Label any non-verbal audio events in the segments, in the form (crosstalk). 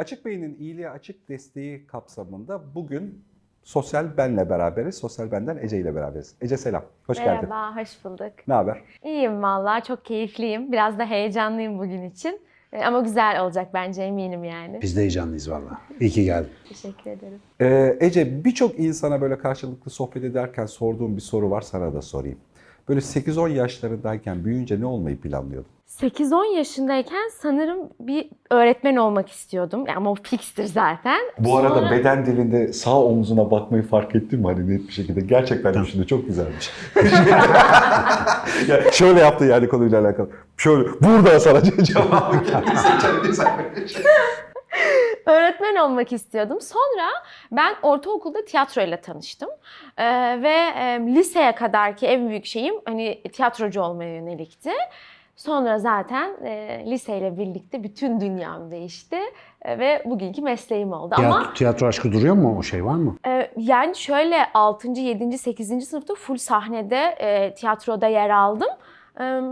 Açık Beyin'in iyiliğe açık desteği kapsamında bugün Sosyal Ben'le beraberiz. Sosyal Ben'den Ece ile beraberiz. Ece selam. Hoş geldin. Merhaba, hoş bulduk. Ne haber? İyiyim vallahi, çok keyifliyim. Biraz da heyecanlıyım bugün için. E, Ama güzel olacak bence eminim yani. Biz de heyecanlıyız valla. İyi ki geldin. Teşekkür ederim. Ee, Ece birçok insana böyle karşılıklı sohbet ederken sorduğum bir soru var sana da sorayım. Böyle 8-10 yaşlarındayken büyüyünce ne olmayı planlıyordun? 8-10 yaşındayken sanırım bir öğretmen olmak istiyordum. Yani ama o fikstir zaten. Bu arada Sonra- beden dilinde sağ omzuna bakmayı fark ettin mi hani net bir şekilde? Gerçekten de şimdi çok güzelmiş. (laughs) ya şöyle yaptı yani konuyla alakalı. Şöyle burada sana (laughs) cevabı kendi seçebilirsen. Öğretmen olmak istiyordum. Sonra ben ortaokulda tiyatroyla tanıştım. Ee, ve e, liseye kadarki en büyük şeyim hani tiyatrocu olmaya yönelikti. Sonra zaten e, liseyle birlikte bütün dünyam değişti e, ve bugünkü mesleğim oldu. Ama Tiyatro, tiyatro aşkı duruyor mu? O şey var mı? e, yani şöyle 6. 7. 8. sınıfta full sahnede e, tiyatroda yer aldım.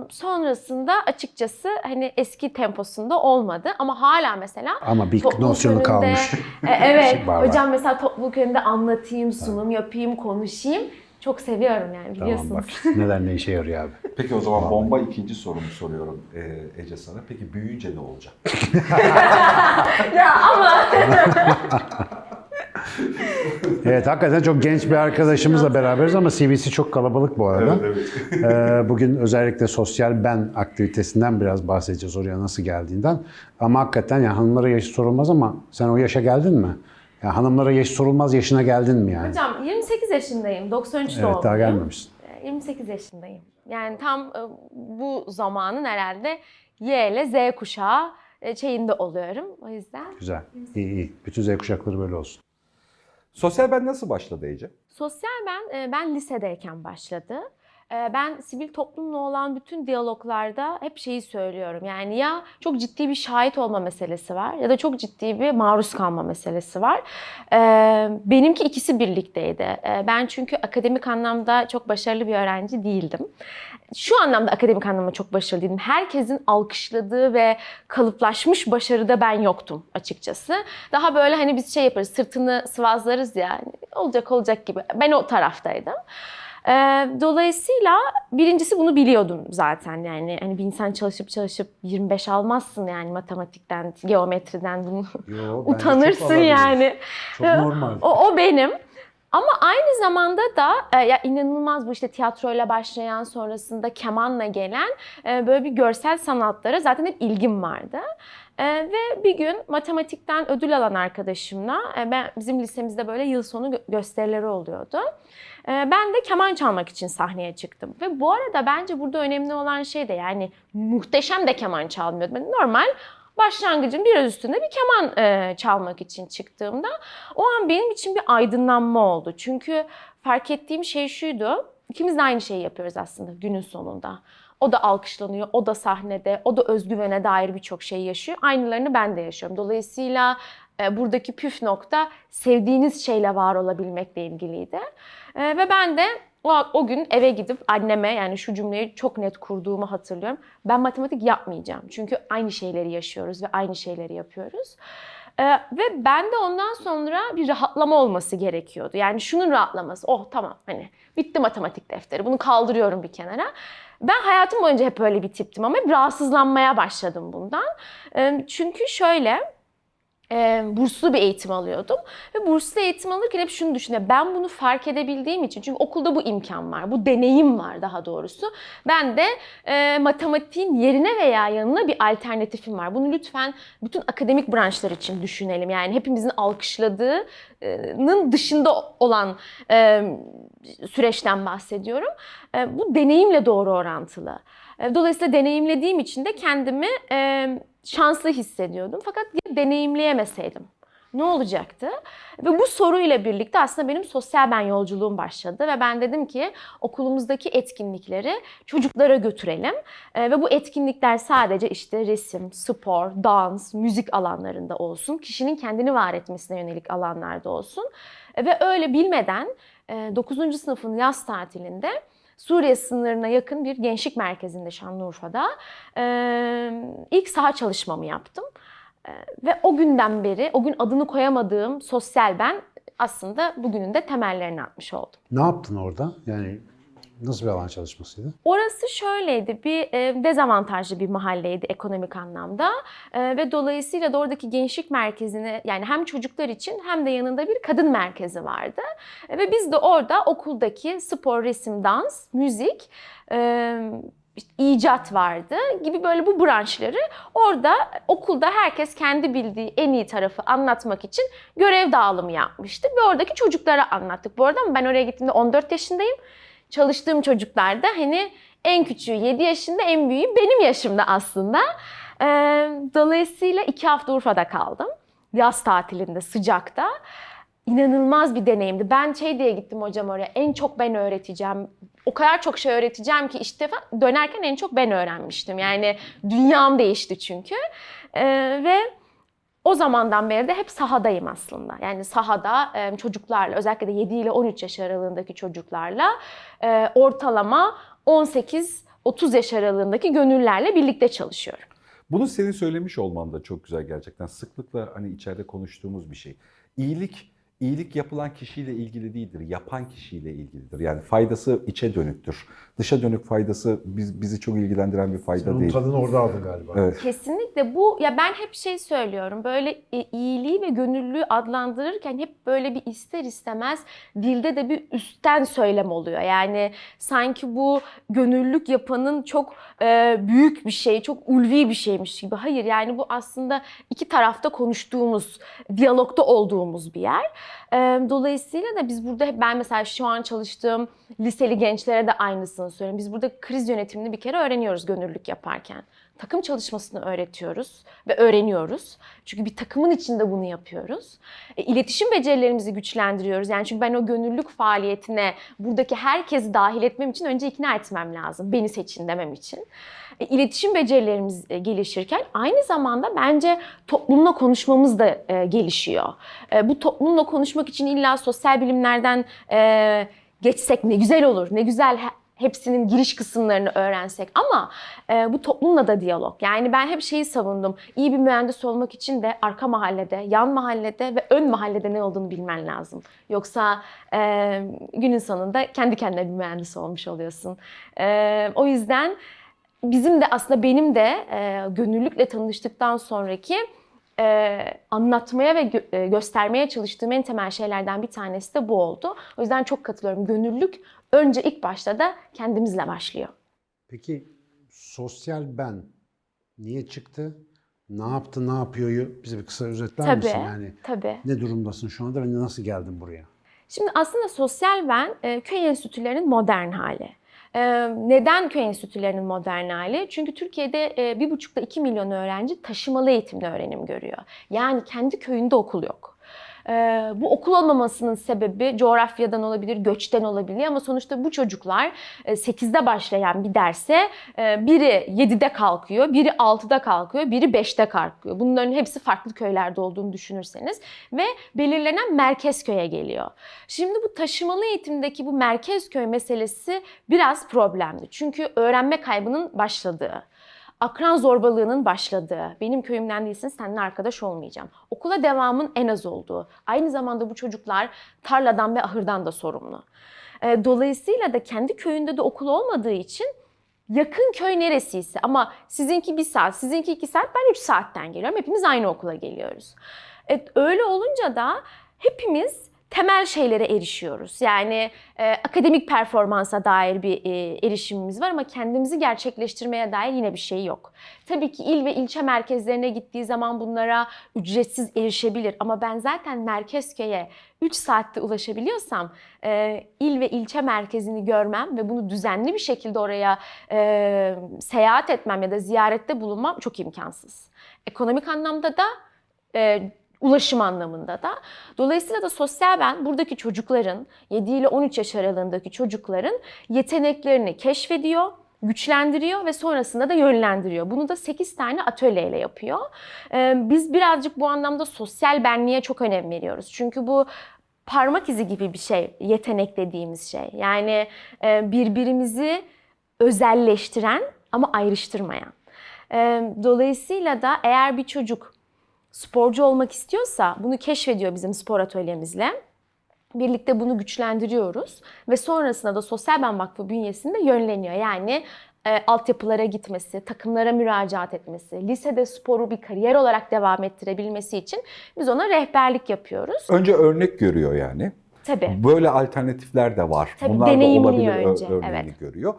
Sonrasında açıkçası hani eski temposunda olmadı ama hala mesela Ama bir nosyonu kalmış. E, evet. (laughs) Şey. Hocam mesela topluluk önünde anlatayım, sunum yapayım, konuşayım. Çok seviyorum yani biliyorsunuz. Tamam bak (laughs) neler ne işe yarıyor abi. Peki o zaman bomba ikinci sorumu soruyorum e, Ece sana. Peki büyüyünce ne olacak? (laughs) ya ama Evet hakikaten çok genç bir arkadaşımızla beraberiz ama CV'si çok kalabalık bu arada. (laughs) Ee, bugün özellikle sosyal ben aktivitesinden biraz bahsedeceğiz oraya nasıl geldiğinden. Ama hakikaten yani hanımlara yaş sorulmaz ama sen o yaşa geldin mi? Yani hanımlara yaş sorulmaz yaşına geldin mi yani? hocam 28 yaşındayım. 93 Evet doğumluyum. daha gelmemişsin. E, 28 yaşındayım. Yani tam e, bu zamanın herhalde Y ile Z kuşağı e, şeyinde oluyorum. O yüzden Güzel. İyi iyi. Bütün Z kuşakları böyle olsun. Sosyal ben nasıl başladı Ece? Sosyal ben e, ben lisedeyken başladı. E, Ben sivil toplumla olan bütün diyaloglarda hep şeyi söylüyorum. Yani ya çok ciddi bir şahit olma meselesi var ya da çok ciddi bir maruz kalma meselesi var. E, Benimki ikisi birlikteydi. E, Ben çünkü akademik anlamda çok başarılı bir öğrenci değildim. Şu anlamda akademik anlamda çok başarılı değildim. Herkesin alkışladığı ve kalıplaşmış başarıda ben yoktum açıkçası. Daha böyle hani biz şey yaparız, sırtını sıvazlarız ya. olacak olacak gibi. Ben o taraftaydım. Ee, dolayısıyla birincisi bunu biliyordum zaten yani hani bir insan çalışıp çalışıp 25 almazsın yani matematikten, geometriden bunu Yo, çok (laughs) utanırsın olabilir. yani. Çok normal. O, o benim. Ama aynı zamanda da e, ya inanılmaz bu işte tiyatroyla başlayan sonrasında kemanla gelen e, böyle bir görsel sanatlara zaten hep ilgim vardı. E, ve bir gün matematikten ödül alan arkadaşımla e, ben bizim lisemizde böyle yıl sonu gö- gösterileri oluyordu. E, ben de keman çalmak için sahneye çıktım. Ve bu arada bence burada önemli olan şey de yani muhteşem de keman çalmıyordum. Ben normal başlangıcın biraz üstünde bir keman e, çalmak için çıktığımda o an benim için bir aydınlanma oldu. Çünkü fark ettiğim şey şuydu. İkimiz de aynı şeyi yapıyoruz aslında günün sonunda. O da alkışlanıyor, o da sahnede, o da özgüvene dair birçok şey yaşıyor. Aynılarını ben de yaşıyorum. Dolayısıyla buradaki püf nokta sevdiğiniz şeyle var olabilmekle ilgiliydi. E, ve ben de o, o gün eve gidip anneme yani şu cümleyi çok net kurduğumu hatırlıyorum. Ben matematik yapmayacağım. Çünkü aynı şeyleri yaşıyoruz ve aynı şeyleri yapıyoruz. Ee, ve ben de ondan sonra bir rahatlama olması gerekiyordu. Yani şunun rahatlaması. Oh tamam hani bitti matematik defteri. Bunu kaldırıyorum bir kenara. Ben hayatım boyunca hep böyle bir tiptim ama hep rahatsızlanmaya başladım bundan. Ee, çünkü şöyle e, burslu bir eğitim alıyordum. Ve burslu eğitim alırken hep şunu düşünüyorum. Ben bunu fark edebildiğim için çünkü okulda bu imkan var, bu deneyim var daha doğrusu. Ben de e, matematiğin yerine veya yanına bir alternatifim var. Bunu lütfen bütün akademik branşlar için düşünelim. Yani hepimizin alkışladığının dışında olan e, süreçten bahsediyorum. E, bu deneyimle doğru orantılı. E, Dolayısıyla deneyimlediğim için de kendimi e, şanslı hissediyordum. Fakat deneyimleyemeseydim ne olacaktı? Ve bu soruyla birlikte aslında benim sosyal ben yolculuğum başladı ve ben dedim ki okulumuzdaki etkinlikleri çocuklara götürelim. E, ve bu etkinlikler sadece işte resim, spor, dans, müzik alanlarında olsun. Kişinin kendini var etmesine yönelik alanlarda olsun. E, ve öyle bilmeden e, 9. sınıfın yaz tatilinde Suriye sınırına yakın bir gençlik merkezinde Şanlıurfa'da e, ilk saha çalışmamı yaptım. Ve o günden beri, o gün adını koyamadığım sosyal ben aslında bugünün de temellerini atmış oldum. Ne yaptın orada? Yani nasıl bir alan çalışmasıydı? Orası şöyleydi, bir e, dezavantajlı bir mahalleydi ekonomik anlamda E, ve dolayısıyla da oradaki gençlik merkezine yani hem çocuklar için hem de yanında bir kadın merkezi vardı. E, ve biz de orada okuldaki spor, resim, dans, müzik, e, icat vardı gibi böyle bu branşları orada okulda herkes kendi bildiği en iyi tarafı anlatmak için görev dağılımı yapmıştık ve oradaki çocuklara anlattık. Bu arada ben oraya gittiğimde 14 yaşındayım çalıştığım çocuklar da hani en küçüğü 7 yaşında, en büyüğü benim yaşımda aslında. Dolayısıyla iki hafta Urfa'da kaldım. Yaz tatilinde, sıcakta. İnanılmaz bir deneyimdi. Ben şey diye gittim hocam oraya, en çok ben öğreteceğim. O kadar çok şey öğreteceğim ki işte dönerken en çok ben öğrenmiştim. Yani dünyam değişti çünkü. Ve o zamandan beri de hep sahadayım aslında. Yani sahada çocuklarla özellikle de 7 ile 13 yaş aralığındaki çocuklarla ortalama 18-30 yaş aralığındaki gönüllerle birlikte çalışıyorum. Bunu senin söylemiş olman da çok güzel gerçekten. Sıklıkla hani içeride konuştuğumuz bir şey. İyilik iyilik yapılan kişiyle ilgili değildir, yapan kişiyle ilgilidir. Yani faydası içe dönüktür. Dışa dönük faydası biz, bizi çok ilgilendiren bir fayda Onun değil. tadını orada aldın galiba. Evet. Kesinlikle bu ya ben hep şey söylüyorum böyle iyiliği ve gönüllülüğü adlandırırken hep böyle bir ister istemez dilde de bir üstten söylem oluyor. Yani sanki bu gönüllülük yapanın çok e, büyük bir şey, çok ulvi bir şeymiş gibi. Hayır yani bu aslında iki tarafta konuştuğumuz, diyalogda olduğumuz bir yer. Dolayısıyla da biz burada ben mesela şu an çalıştığım liseli gençlere de aynısını söylüyorum. Biz burada kriz yönetimini bir kere öğreniyoruz gönüllülük yaparken. Takım çalışmasını öğretiyoruz ve öğreniyoruz. Çünkü bir takımın içinde bunu yapıyoruz. E, iletişim becerilerimizi güçlendiriyoruz. Yani çünkü ben o gönüllülük faaliyetine buradaki herkesi dahil etmem için önce ikna etmem lazım. Beni seçin demem için. E, iletişim becerilerimiz e, gelişirken aynı zamanda bence toplumla konuşmamız da e, gelişiyor. E, bu toplumla konuşmak için illa sosyal bilimlerden e, geçsek ne güzel olur, ne güzel hepsinin giriş kısımlarını öğrensek ama e, bu toplumla da diyalog. Yani ben hep şeyi savundum. İyi bir mühendis olmak için de arka mahallede, yan mahallede ve ön mahallede ne olduğunu bilmen lazım. Yoksa e, günün sonunda kendi kendine bir mühendis olmuş oluyorsun. E, o yüzden bizim de aslında benim de e, gönüllülükle tanıştıktan sonraki e, anlatmaya ve gö- e, göstermeye çalıştığım en temel şeylerden bir tanesi de bu oldu. O yüzden çok katılıyorum. Gönüllülük önce ilk başta da kendimizle başlıyor. Peki sosyal ben niye çıktı? Ne yaptı, ne yapıyor? Bize bir kısa özetler Tabii, misin? Yani tabii. ne durumdasın şu anda ve nasıl geldin buraya? Şimdi aslında sosyal ben e, köy enstitülerinin modern hali. E, neden köy enstitülerinin modern hali? Çünkü Türkiye'de e, bir buçukta iki milyon öğrenci taşımalı eğitimle öğrenim görüyor. Yani kendi köyünde okul yok. E, bu okul olmamasının sebebi coğrafyadan olabilir, göçten olabilir ama sonuçta bu çocuklar e, 8'de başlayan bir derse e, biri 7'de kalkıyor, biri 6'da kalkıyor, biri 5'te kalkıyor. Bunların hepsi farklı köylerde olduğunu düşünürseniz ve belirlenen merkez köye geliyor. Şimdi bu taşımalı eğitimdeki bu merkez köy meselesi biraz problemli. Çünkü öğrenme kaybının başladığı, akran zorbalığının başladığı, benim köyümden değilsin seninle arkadaş olmayacağım. Okula devamın en az olduğu. Aynı zamanda bu çocuklar tarladan ve ahırdan da sorumlu. Ee, Dolayısıyla da kendi köyünde de okul olmadığı için yakın köy neresiyse ama sizinki bir saat, sizinki iki saat, ben üç saatten geliyorum. Hepimiz aynı okula geliyoruz. Evet, öyle olunca da hepimiz temel şeylere erişiyoruz. Yani e, akademik performansa dair bir e, erişimimiz var ama kendimizi gerçekleştirmeye dair yine bir şey yok. Tabii ki il ve ilçe merkezlerine gittiği zaman bunlara ücretsiz erişebilir ama ben zaten merkez köye 3 saatte ulaşabiliyorsam e, il ve ilçe merkezini görmem ve bunu düzenli bir şekilde oraya e, seyahat etmem ya da ziyarette bulunmam çok imkansız. Ekonomik anlamda da e, ulaşım anlamında da. Dolayısıyla da sosyal ben buradaki çocukların 7 ile 13 yaş aralığındaki çocukların yeteneklerini keşfediyor, güçlendiriyor ve sonrasında da yönlendiriyor. Bunu da 8 tane atölyeyle yapıyor. Biz birazcık bu anlamda sosyal benliğe çok önem veriyoruz. Çünkü bu parmak izi gibi bir şey, yetenek dediğimiz şey. Yani birbirimizi özelleştiren ama ayrıştırmayan. Dolayısıyla da eğer bir çocuk sporcu olmak istiyorsa bunu keşfediyor bizim spor atölyemizle. Birlikte bunu güçlendiriyoruz ve sonrasında da Sosyal Ben Vakfı bünyesinde yönleniyor. Yani e, altyapılara gitmesi, takımlara müracaat etmesi, lisede sporu bir kariyer olarak devam ettirebilmesi için biz ona rehberlik yapıyoruz. Önce örnek görüyor yani. Tabii. Böyle alternatifler de var. Tabii, Bunlar da olabilir önce, örneğini evet. görüyor.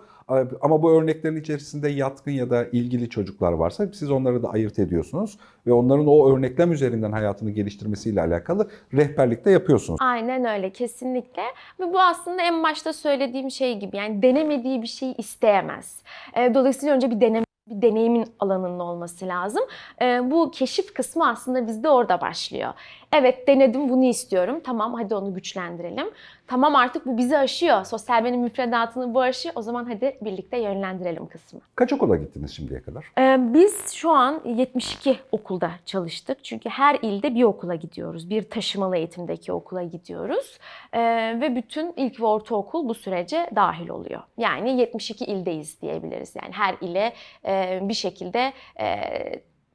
Ama bu örneklerin içerisinde yatkın ya da ilgili çocuklar varsa siz onları da ayırt ediyorsunuz ve onların o örneklem üzerinden hayatını geliştirmesiyle alakalı rehberlik de yapıyorsunuz. Aynen öyle kesinlikle ve bu aslında en başta söylediğim şey gibi yani denemediği bir şeyi isteyemez. Dolayısıyla önce bir deneme bir deneyimin alanının olması lazım. Bu keşif kısmı aslında bizde orada başlıyor. Evet denedim bunu istiyorum. Tamam hadi onu güçlendirelim. Tamam artık bu bizi aşıyor. Sosyal benim müfredatını bu aşıyor. O zaman hadi birlikte yönlendirelim kısmı. Kaç okula gittiniz şimdiye kadar? Ee, Biz şu an 72 okulda çalıştık. Çünkü her ilde bir okula gidiyoruz. Bir taşımalı eğitimdeki okula gidiyoruz. Ee, Ve bütün ilk ve ortaokul bu sürece dahil oluyor. Yani 72 ildeyiz diyebiliriz. Yani her ile e, bir şekilde e,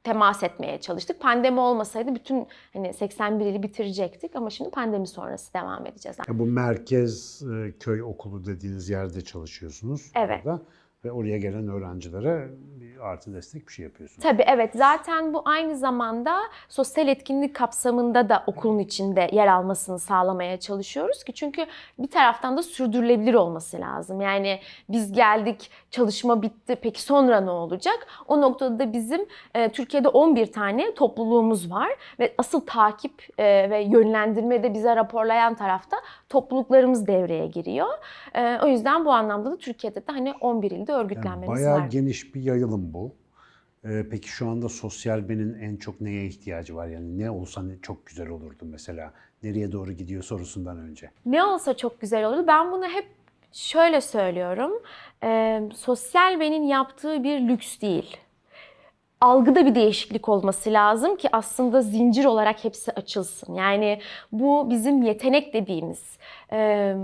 temas etmeye çalıştık. Pandemi olmasaydı bütün hani 81 ili bitirecektik ama şimdi pandemi sonrası devam edeceğiz. Ya bu merkez e, köy okulu dediğiniz yerde çalışıyorsunuz. Evet. orada. Ve oraya gelen öğrencilere bir artı destek bir şey yapıyorsunuz. Tabii evet zaten bu aynı zamanda sosyal etkinlik kapsamında da okulun içinde yer almasını sağlamaya çalışıyoruz ki çünkü bir taraftan da sürdürülebilir olması lazım. Yani biz geldik çalışma bitti peki sonra ne olacak? O noktada da bizim e, Türkiye'de 11 tane topluluğumuz var ve asıl takip e, ve yönlendirme de bize raporlayan tarafta topluluklarımız devreye giriyor. E, o yüzden bu anlamda da Türkiye'de de hani 11 ilde Yani örgütlenmemiz bayağı var. geniş bir yayılım bu. Ee, peki şu anda sosyal benin en çok neye ihtiyacı var? Yani ne olsa çok güzel olurdu mesela. Nereye doğru gidiyor sorusundan önce. Ne olsa çok güzel olurdu. Ben bunu hep şöyle söylüyorum. Ee, sosyal benin yaptığı bir lüks değil. Algıda bir değişiklik olması lazım ki aslında zincir olarak hepsi açılsın. Yani bu bizim yetenek dediğimiz, e,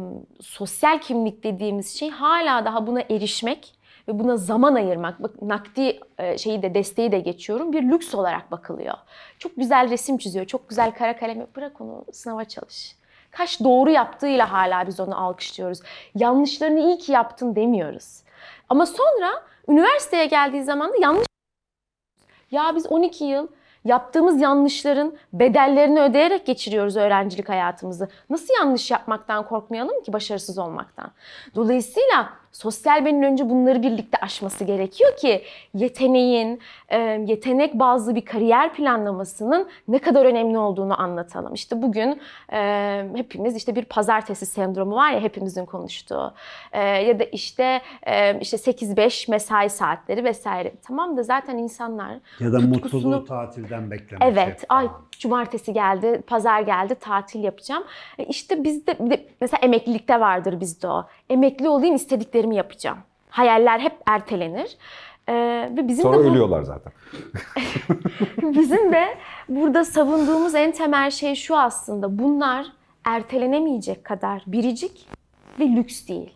sosyal kimlik dediğimiz şey hala daha buna erişmek ve buna zaman ayırmak, bak nakdi e, şeyi de desteği de geçiyorum bir lüks olarak bakılıyor. Çok güzel resim çiziyor, çok güzel kara kalem bırak onu sınava çalış. Kaç doğru yaptığıyla hala biz onu alkışlıyoruz. Yanlışlarını iyi ki yaptın demiyoruz. Ama sonra üniversiteye geldiği zaman da yanlış ya biz 12 yıl yaptığımız yanlışların bedellerini ödeyerek geçiriyoruz öğrencilik hayatımızı. Nasıl yanlış yapmaktan korkmayalım ki başarısız olmaktan? Dolayısıyla sosyal benin önce bunları birlikte aşması gerekiyor ki yeteneğin, e, yetenek bazlı bir kariyer planlamasının ne kadar önemli olduğunu anlatalım. İşte bugün e, hepimiz işte bir pazartesi sendromu var ya hepimizin konuştuğu. E, ya da işte işte 8-5 mesai saatleri vesaire. Tamam da zaten insanlar Ya da tutkusunu- mutluluğu tatilden beklemek. Evet, hep ay cumartesi geldi, pazar geldi, tatil yapacağım. İşte bizde mesela emeklilikte vardır bizde o. Emekli olayım, istediklerimi yapacağım. Hayaller hep ertelenir. E, ve bizim Sonra de bu, ölüyorlar zaten. (laughs) bizim de burada savunduğumuz en temel şey şu aslında. Bunlar ertelenemeyecek kadar biricik ve lüks değil.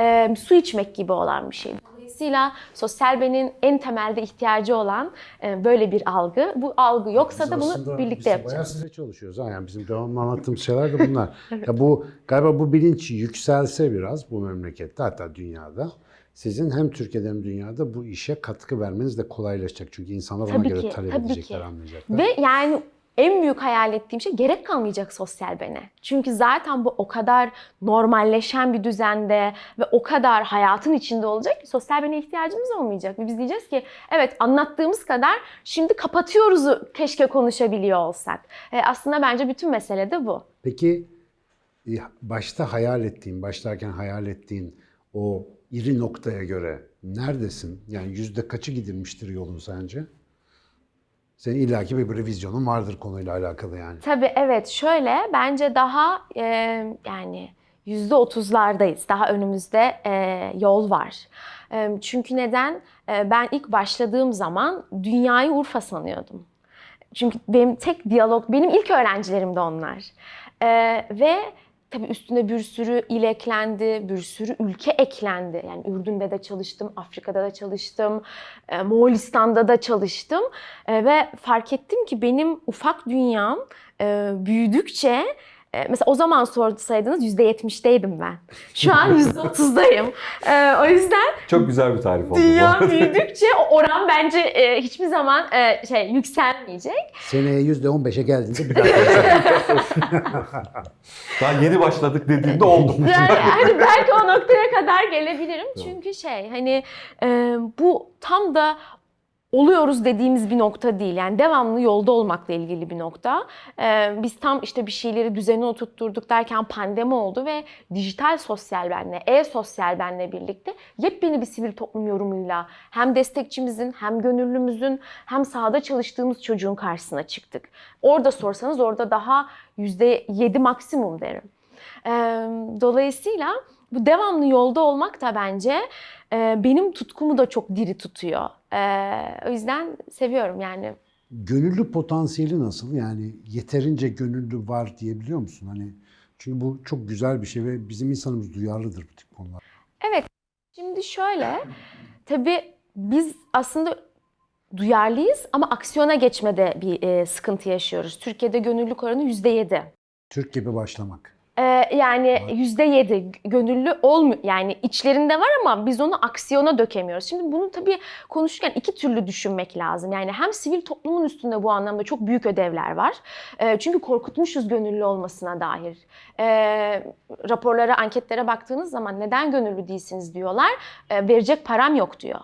E, su içmek gibi olan bir şey. Dolayısıyla sosyal benin en temelde ihtiyacı olan e, böyle bir algı. Bu algı yoksa Biz da bunu birlikte de Bayağı yapacağız. size çalışıyoruz. Yani bizim devamlı anlattığımız şeyler de bunlar. (laughs) ya bu galiba bu bilinç yükselse biraz bu memlekette hatta dünyada. Sizin hem Türkiye'de hem dünyada bu işe katkı vermeniz de kolaylaşacak. Çünkü insanlar ona Tabii göre ki, talep tabii edecekler, ki. anlayacaklar. Ve yani en büyük hayal ettiğim şey gerek kalmayacak sosyal bene. Çünkü zaten bu o kadar normalleşen bir düzende ve o kadar hayatın içinde olacak ki sosyal bene ihtiyacımız olmayacak. Ve biz diyeceğiz ki evet anlattığımız kadar şimdi kapatıyoruzu keşke konuşabiliyor olsak. E, aslında bence bütün mesele de bu. Peki e, başta hayal ettiğin, başlarken hayal ettiğin o iri noktaya göre neredesin? Yani yüzde kaçı gidilmiştir yolun sence? Senin illaki bir böyle vizyonun vardır konuyla alakalı yani. Tabii evet şöyle bence daha e, yani yüzde otuzlardayız. Daha önümüzde e, yol var. E, çünkü neden? E, ben ilk başladığım zaman dünyayı Urfa sanıyordum. Çünkü benim tek diyalog, benim ilk öğrencilerim de onlar. E, ve tabii üstüne bir sürü il eklendi, bir sürü ülke eklendi. Yani Ürdün'de de çalıştım, Afrika'da da çalıştım, e, Moğolistan'da da çalıştım. E, ve fark ettim ki benim ufak dünyam e, büyüdükçe Mesela o zaman sorsaydınız %70'teydim ben. Şu an (laughs) %30'dayım. E, o yüzden Çok güzel bir tarif oldu bu. dünya büyüdükçe o oran bence e, hiçbir zaman e, şey yükselmeyecek. Seneye %15'e geldiğinde bir daha (laughs) Daha yeni başladık dediğimde oldu. Yani hani belki o noktaya kadar gelebilirim. Çünkü şey hani e, bu tam da oluyoruz dediğimiz bir nokta değil. Yani devamlı yolda olmakla ilgili bir nokta. E, biz tam işte bir şeyleri düzene oturtturduk derken pandemi oldu ve dijital sosyal benle, e-sosyal benle birlikte yepyeni bir sivil toplum yorumuyla hem destekçimizin hem gönüllümüzün hem sahada çalıştığımız çocuğun karşısına çıktık. Orada sorsanız orada daha %7 maksimum derim. Ee, Dolayısıyla bu devamlı yolda olmak da bence e, benim tutkumu da çok diri tutuyor. Ee, O yüzden seviyorum yani. Gönüllü potansiyeli nasıl? Yani yeterince gönüllü var diyebiliyor musun? Hani çünkü bu çok güzel bir şey ve bizim insanımız duyarlıdır bu tip konular. Evet, şimdi şöyle, tabii biz aslında duyarlıyız ama aksiyona geçmede bir e, sıkıntı yaşıyoruz. Türkiye'de gönüllülük oranı %7. Türk gibi başlamak. Ee, yani yüzde yedi gönüllü olmuyor. Yani içlerinde var ama biz onu aksiyona dökemiyoruz. Şimdi bunu tabii konuşurken iki türlü düşünmek lazım. Yani hem sivil toplumun üstünde bu anlamda çok büyük ödevler var. Ee, çünkü korkutmuşuz gönüllü olmasına dair. Ee, raporlara, anketlere baktığınız zaman neden gönüllü değilsiniz diyorlar. Ee, verecek param yok diyor.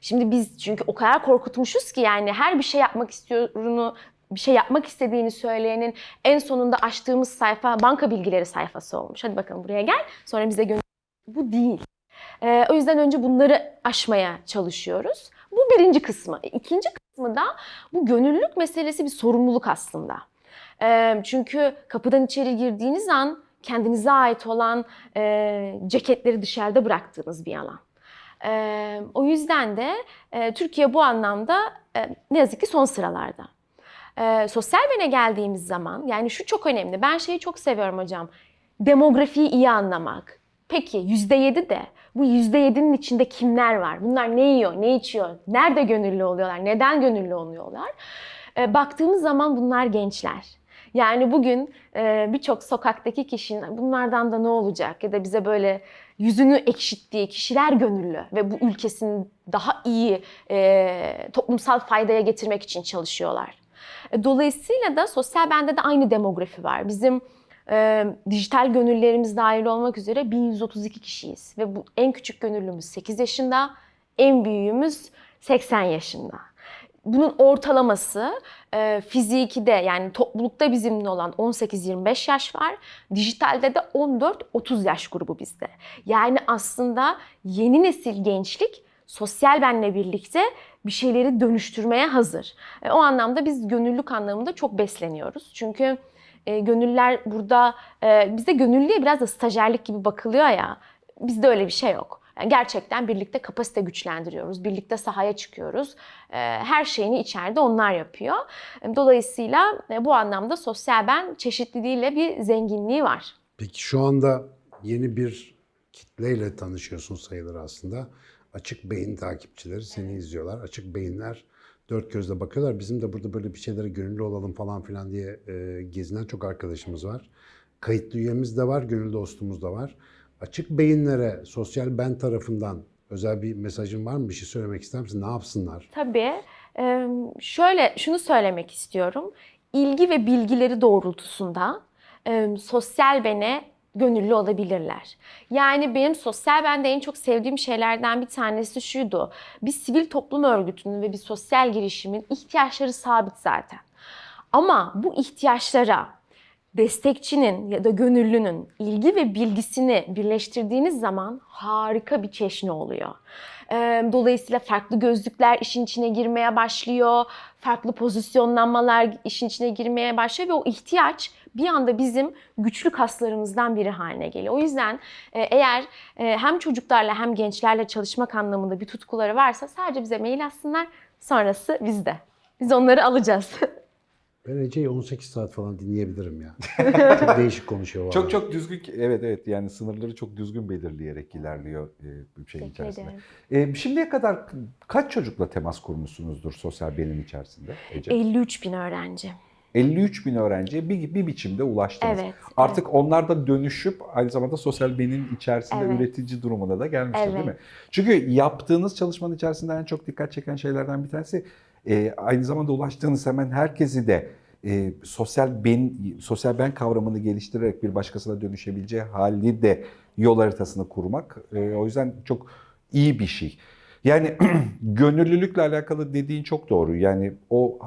Şimdi biz çünkü o kadar korkutmuşuz ki yani her bir şey yapmak istiyorunu bir şey yapmak istediğini söyleyenin en sonunda açtığımız sayfa banka bilgileri sayfası olmuş. Hadi bakalım buraya gel. Sonra bize gönül. Bu değil. Ee, o yüzden önce bunları aşmaya çalışıyoruz. Bu birinci kısmı. E, İkinci kısmı da bu gönüllülük meselesi bir sorumluluk aslında. Ee, çünkü kapıdan içeri girdiğiniz an kendinize ait olan e, ceketleri dışarıda bıraktığınız bir alan. Ee, o yüzden de e, Türkiye bu anlamda e, ne yazık ki son sıralarda. Ee, sosyal bene geldiğimiz zaman yani şu çok önemli. Ben şeyi çok seviyorum hocam. Demografiyi iyi anlamak. Peki %7 de bu %7'nin içinde kimler var? Bunlar ne yiyor, ne içiyor? Nerede gönüllü oluyorlar? Neden gönüllü oluyorlar? Ee, baktığımız zaman bunlar gençler. Yani bugün e, birçok sokaktaki kişinin bunlardan da ne olacak ya da bize böyle yüzünü ekşittiği kişiler gönüllü ve bu ülkesini daha iyi e, toplumsal faydaya getirmek için çalışıyorlar. E, Dolayısıyla da sosyal bende de aynı demografi var. Bizim e, dijital gönüllerimiz dahil olmak üzere 1132 kişiyiz. Ve bu en küçük gönüllümüz 8 yaşında, en büyüğümüz 80 yaşında. Bunun ortalaması e, fiziki de yani toplulukta bizimle olan 18-25 yaş var. Dijitalde de 14-30 yaş grubu bizde. Yani aslında yeni nesil gençlik sosyal benle birlikte bir şeyleri dönüştürmeye hazır. E, o anlamda biz gönüllülük anlamında çok besleniyoruz. Çünkü e, gönüller burada, e, bizde gönüllüye biraz da stajyerlik gibi bakılıyor ya. Bizde öyle bir şey yok. Yani gerçekten birlikte kapasite güçlendiriyoruz. Birlikte sahaya çıkıyoruz. E, her şeyini içeride onlar yapıyor. E, Dolayısıyla e, bu anlamda sosyal ben çeşitliliğiyle bir zenginliği var. Peki şu anda yeni bir kitleyle tanışıyorsun sayılır aslında. Açık beyin takipçileri seni izliyorlar. Açık beyinler dört gözle bakıyorlar. Bizim de burada böyle bir şeylere gönüllü olalım falan filan diye e, gezinen çok arkadaşımız var. Kayıtlı üyemiz de var, gönül dostumuz da var. Açık beyinlere sosyal ben tarafından özel bir mesajın var mı? Bir şey söylemek ister misin? Ne yapsınlar? Tabii. Ee, Şöyle şunu söylemek istiyorum. İlgi ve bilgileri doğrultusunda e, sosyal bene gönüllü olabilirler. Yani benim sosyal bende en çok sevdiğim şeylerden bir tanesi şuydu. Bir sivil toplum örgütünün ve bir sosyal girişimin ihtiyaçları sabit zaten. Ama bu ihtiyaçlara destekçinin ya da gönüllünün ilgi ve bilgisini birleştirdiğiniz zaman harika bir çeşni oluyor. Dolayısıyla farklı gözlükler işin içine girmeye başlıyor, farklı pozisyonlanmalar işin içine girmeye başlıyor ve o ihtiyaç bir anda bizim güçlü kaslarımızdan biri haline geliyor. O yüzden e, eğer e, hem çocuklarla hem gençlerle çalışmak anlamında bir tutkuları varsa sadece bize mail atsınlar, sonrası bizde. Biz onları alacağız. (laughs) Ben Ece'yi 18 saat falan dinleyebilirim ya. (laughs) çok değişik konuşuyor. Çok çok düzgün, evet evet yani sınırları çok düzgün belirleyerek ilerliyor e, bir Teşekkür içerisinde. ederim. E, şimdiye kadar kaç çocukla temas kurmuşsunuzdur sosyal benim içerisinde Ece? 53 bin öğrenci. 53 bin öğrenciye bir, bir biçimde ulaştınız. Evet. Artık onlar da dönüşüp aynı zamanda sosyal benim içerisinde Evet. üretici durumuna da gelmişler değil Evet. mi? Çünkü yaptığınız çalışmanın içerisinde en çok dikkat çeken şeylerden bir tanesi e, aynı zamanda ulaştığınız hemen herkesi de e, sosyal ben sosyal ben kavramını geliştirerek bir başkasına dönüşebileceği hali de yol haritasını kurmak. E, o yüzden çok iyi bir şey. Yani (clears throat) gönüllülükle alakalı dediğin çok doğru. Yani o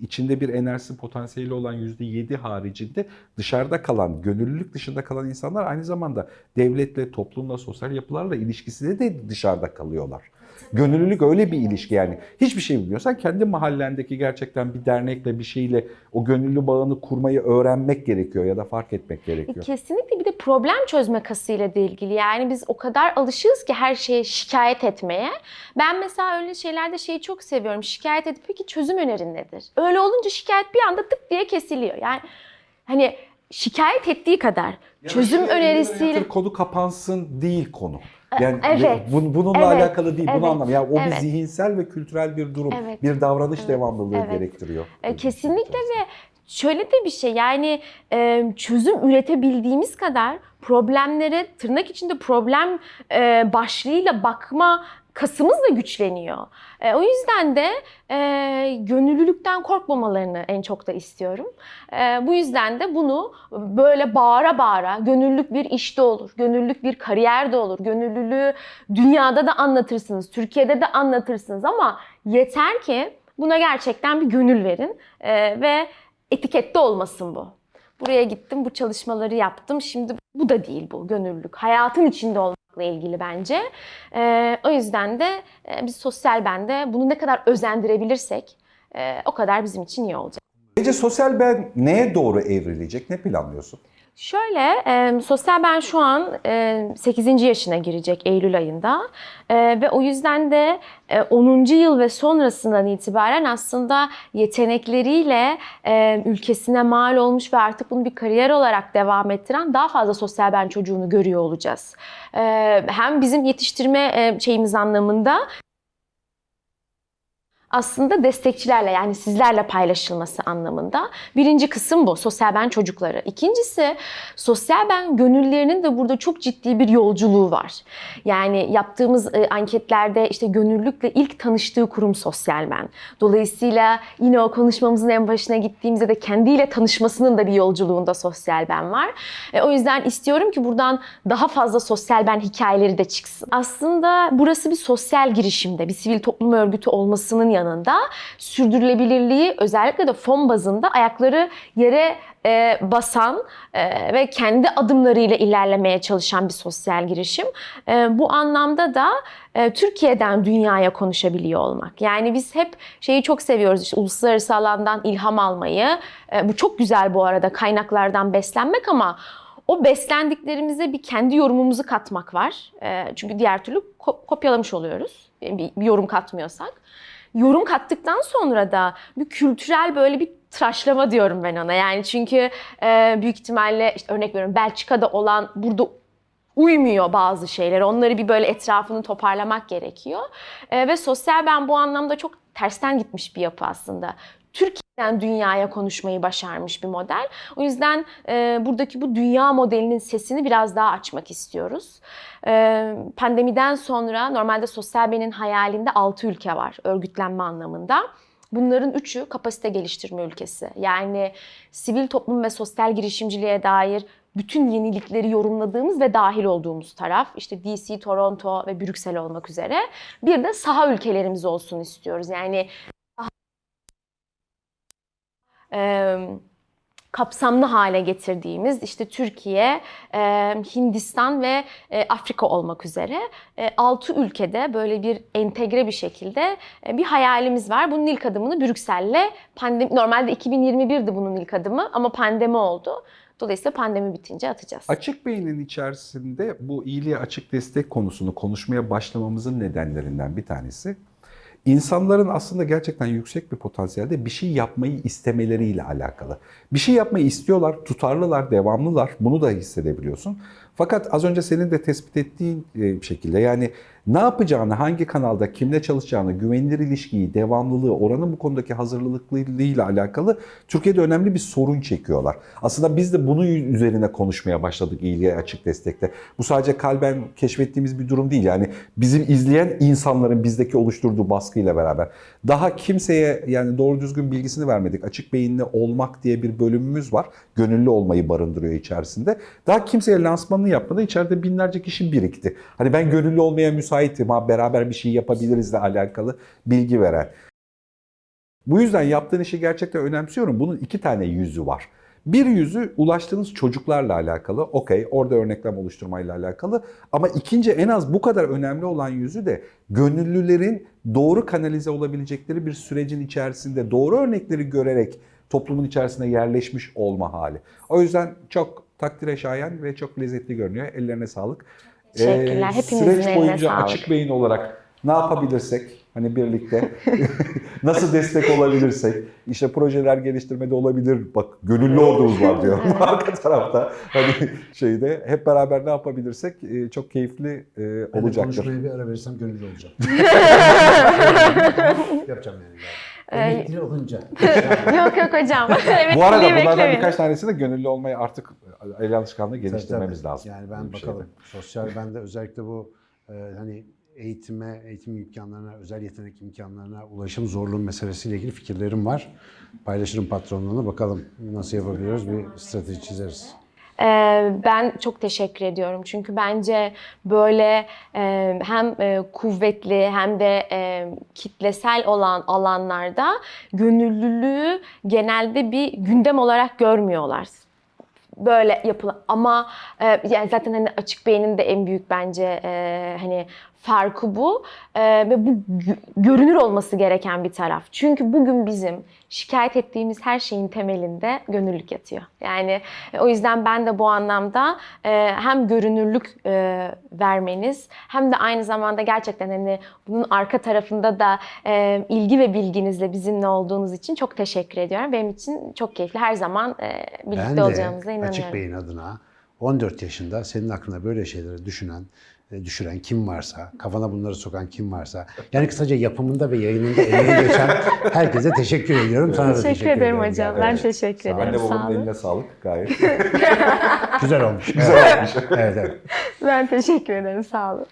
içinde bir enerjisi potansiyeli olan %7 haricinde dışarıda kalan, gönüllülük dışında kalan insanlar aynı zamanda devletle, toplumla, sosyal yapılarla ilişkisinde de dışarıda kalıyorlar. Gönüllülük öyle bir ilişki yani. Hiçbir şey bilmiyorsan kendi mahallendeki gerçekten bir dernekle bir şeyle o gönüllü bağını kurmayı öğrenmek gerekiyor ya da fark etmek E, gerekiyor. Kesinlikle bir de problem çözme kasıyla da ilgili. Yani biz o kadar alışığız ki her şeye şikayet etmeye. Ben mesela öyle şeylerde şeyi çok seviyorum. Şikayet edip peki çözüm önerin nedir? Öyle olunca şikayet bir anda tık diye kesiliyor. Yani hani şikayet ettiği kadar çözüm önerisiyle konu kapansın değil konu. Yani (laughs) evet, bun- bununla evet, alakalı değil, bunu evet, anlam. Yani o evet. bir zihinsel ve kültürel bir durum, Evet, bir davranış evet, devamlılığı evet. gerektiriyor. E, kesinlikle ve şöyle de bir şey yani çözüm üretebildiğimiz kadar problemlere tırnak içinde problem başlığıyla bakma kasımız da güçleniyor. E, o yüzden de e, gönüllülükten korkmamalarını en çok da istiyorum. E, bu yüzden de bunu böyle bağıra bağıra gönüllülük bir işte olur, gönüllülük bir kariyerde olur, gönüllülüğü dünyada da anlatırsınız, Türkiye'de de anlatırsınız ama yeter ki buna gerçekten bir gönül verin e, ve etikette olmasın bu. Buraya gittim, bu çalışmaları yaptım. Şimdi bu da değil bu gönüllülük. Hayatın içinde olmakla ilgili bence. E, o yüzden de e, biz sosyal bende bunu ne kadar özendirebilirsek e, o kadar bizim için iyi olacak. Ece sosyal ben neye doğru evrilecek? Ne planlıyorsun? Şöyle, e, sosyal ben şu an e, 8. yaşına girecek Eylül ayında E, ve o yüzden de e, 10. yıl ve sonrasından itibaren aslında yetenekleriyle e, ülkesine mal olmuş ve artık bunu bir kariyer olarak devam ettiren daha fazla sosyal ben çocuğunu görüyor olacağız. E, hem bizim yetiştirme e, şeyimiz anlamında aslında destekçilerle yani sizlerle paylaşılması anlamında. Birinci kısım bu sosyal ben çocukları. İkincisi sosyal ben gönüllerinin de burada çok ciddi bir yolculuğu var. Yani yaptığımız e, anketlerde işte gönüllülükle ilk tanıştığı kurum sosyal ben. Dolayısıyla yine o konuşmamızın en başına gittiğimizde de kendiyle tanışmasının da bir yolculuğunda sosyal ben var. E, o yüzden istiyorum ki buradan daha fazla sosyal ben hikayeleri de çıksın. Aslında burası bir sosyal girişimde, bir sivil toplum örgütü olmasının yanında sürdürülebilirliği özellikle de fon bazında ayakları yere e, basan e, ve kendi adımlarıyla ilerlemeye çalışan bir sosyal girişim. E, bu anlamda da e, Türkiye'den dünyaya konuşabiliyor olmak. Yani biz hep şeyi çok seviyoruz işte uluslararası alandan ilham almayı. E, bu çok güzel bu arada kaynaklardan beslenmek ama o beslendiklerimize bir kendi yorumumuzu katmak var. E, çünkü diğer türlü ko- kopyalamış oluyoruz. Bir, bir yorum katmıyorsak yorum kattıktan sonra da bir kültürel böyle bir tıraşlama diyorum ben ona. Yani çünkü e, büyük ihtimalle işte örnek veriyorum Belçika'da olan burada uymuyor bazı şeyler. Onları bir böyle etrafını toparlamak gerekiyor. E, ve sosyal ben bu anlamda çok tersten gitmiş bir yapı aslında. Türkiye'den dünyaya konuşmayı başarmış bir model. O yüzden e, buradaki bu dünya modelinin sesini biraz daha açmak istiyoruz. E, pandemiden sonra normalde sosyal benin hayalinde 6 ülke var örgütlenme anlamında. Bunların üçü kapasite geliştirme ülkesi. Yani sivil toplum ve sosyal girişimciliğe dair bütün yenilikleri yorumladığımız ve dahil olduğumuz taraf işte DC, Toronto ve Brüksel olmak üzere. Bir de saha ülkelerimiz olsun istiyoruz. Yani e, kapsamlı hale getirdiğimiz işte Türkiye, e, Hindistan ve e, Afrika olmak üzere 6 ülkede böyle bir entegre bir şekilde e, bir hayalimiz var. Bunun ilk adımını Brüksel'le pandemi normalde 2021'di bunun ilk adımı ama pandemi oldu. Dolayısıyla pandemi bitince atacağız. Açık beynin içerisinde bu iyiliğe açık destek konusunu konuşmaya başlamamızın nedenlerinden bir tanesi insanların aslında gerçekten yüksek bir potansiyelde bir şey yapmayı istemeleriyle alakalı. Bir şey yapmayı istiyorlar, tutarlılar, devamlılar. Bunu da hissedebiliyorsun. Fakat az önce senin de tespit ettiğin e, şekilde yani ne yapacağını, hangi kanalda, kimle çalışacağını, güvenilir ilişkiyi, devamlılığı, oranın bu konudaki hazırlıklılığıyla alakalı Türkiye'de önemli bir sorun çekiyorlar. Aslında biz de bunun üzerine konuşmaya başladık iyiliğe açık destekte. Bu sadece kalben keşfettiğimiz bir durum değil. Yani bizim izleyen insanların bizdeki oluşturduğu baskıyla beraber. Daha kimseye yani doğru düzgün bilgisini vermedik. Açık beyinli olmak diye bir bölümümüz var. Gönüllü olmayı barındırıyor içerisinde. Daha kimseye lansmanını yapmadan içeride binlerce kişi birikti. Hani ben gönüllü olmaya müsaitim ha beraber bir şey yapabilirizle alakalı bilgi veren. Bu yüzden yaptığın işi gerçekten önemsiyorum. Bunun iki tane yüzü var. Bir yüzü ulaştığınız çocuklarla alakalı. Okey orada örneklem oluşturmayla alakalı. Ama ikinci en az bu kadar önemli olan yüzü de gönüllülerin doğru kanalize olabilecekleri bir sürecin içerisinde doğru örnekleri görerek toplumun içerisine yerleşmiş olma hali. O yüzden çok takdire şayan ve çok lezzetli görünüyor. Ellerine sağlık. Teşekkürler. Ee, Hepinizin Süreç boyunca sağlık. açık beyin olarak ne yapabilirsek hani birlikte (laughs) nasıl destek olabilirsek işte projeler geliştirmede olabilir bak gönüllü ordumuz var diyor (laughs) (laughs) arka tarafta hani şeyde hep beraber ne yapabilirsek e, çok keyifli e, Ben de olacaktır. konuşmaya bir ara verirsem gönüllü olacağım. Yapacağım yani. Ee, Emekli olunca. (laughs) yok yok hocam. (laughs) evet, Bu arada bunlardan beklemeyin. birkaç tanesini de gönüllü olmayı artık el alışkanlığı geliştirmemiz Tabii, lazım. Yani ben şeyde. bakalım. Sosyal bende özellikle bu e, hani eğitime, eğitim imkanlarına, özel yetenek imkanlarına ulaşım zorluğu meselesiyle ilgili fikirlerim var. Paylaşırım patronluğuna bakalım nasıl yapabiliyoruz bir strateji çizeriz. Ee, Ben çok teşekkür ediyorum çünkü bence böyle e, hem e, kuvvetli hem de e, kitlesel olan alanlarda gönüllülüğü genelde bir gündem olarak görmüyorlar. Böyle yapılan ama e, yani zaten hani açık beynin de en büyük bence e, hani farkı bu E, ve bu gö- görünür olması gereken bir taraf. Çünkü bugün bizim şikayet ettiğimiz her şeyin temelinde gönüllülük yatıyor. Yani e, o yüzden ben de bu anlamda e, hem görünürlük e, vermeniz hem de aynı zamanda gerçekten hani bunun arka tarafında da e, ilgi ve bilginizle bizimle olduğunuz için çok teşekkür ediyorum. Benim için çok keyifli. Her zaman e, birlikte Ben de olacağımıza inanıyorum. Açık Bey'in adına 14 yaşında senin aklına böyle şeyleri düşünen, düşüren kim varsa, kafana bunları sokan kim varsa, yani kısaca yapımında ve yayınında emeği geçen herkese teşekkür ediyorum. Sana da Teşekkür, teşekkür ederim hocam. yani. Ben teşekkür ederim. Anne Sağ babamın eline sağlık gayet. Güzel olmuş. Güzel olmuş. evet, evet. Ben teşekkür ederim. Sağ olun.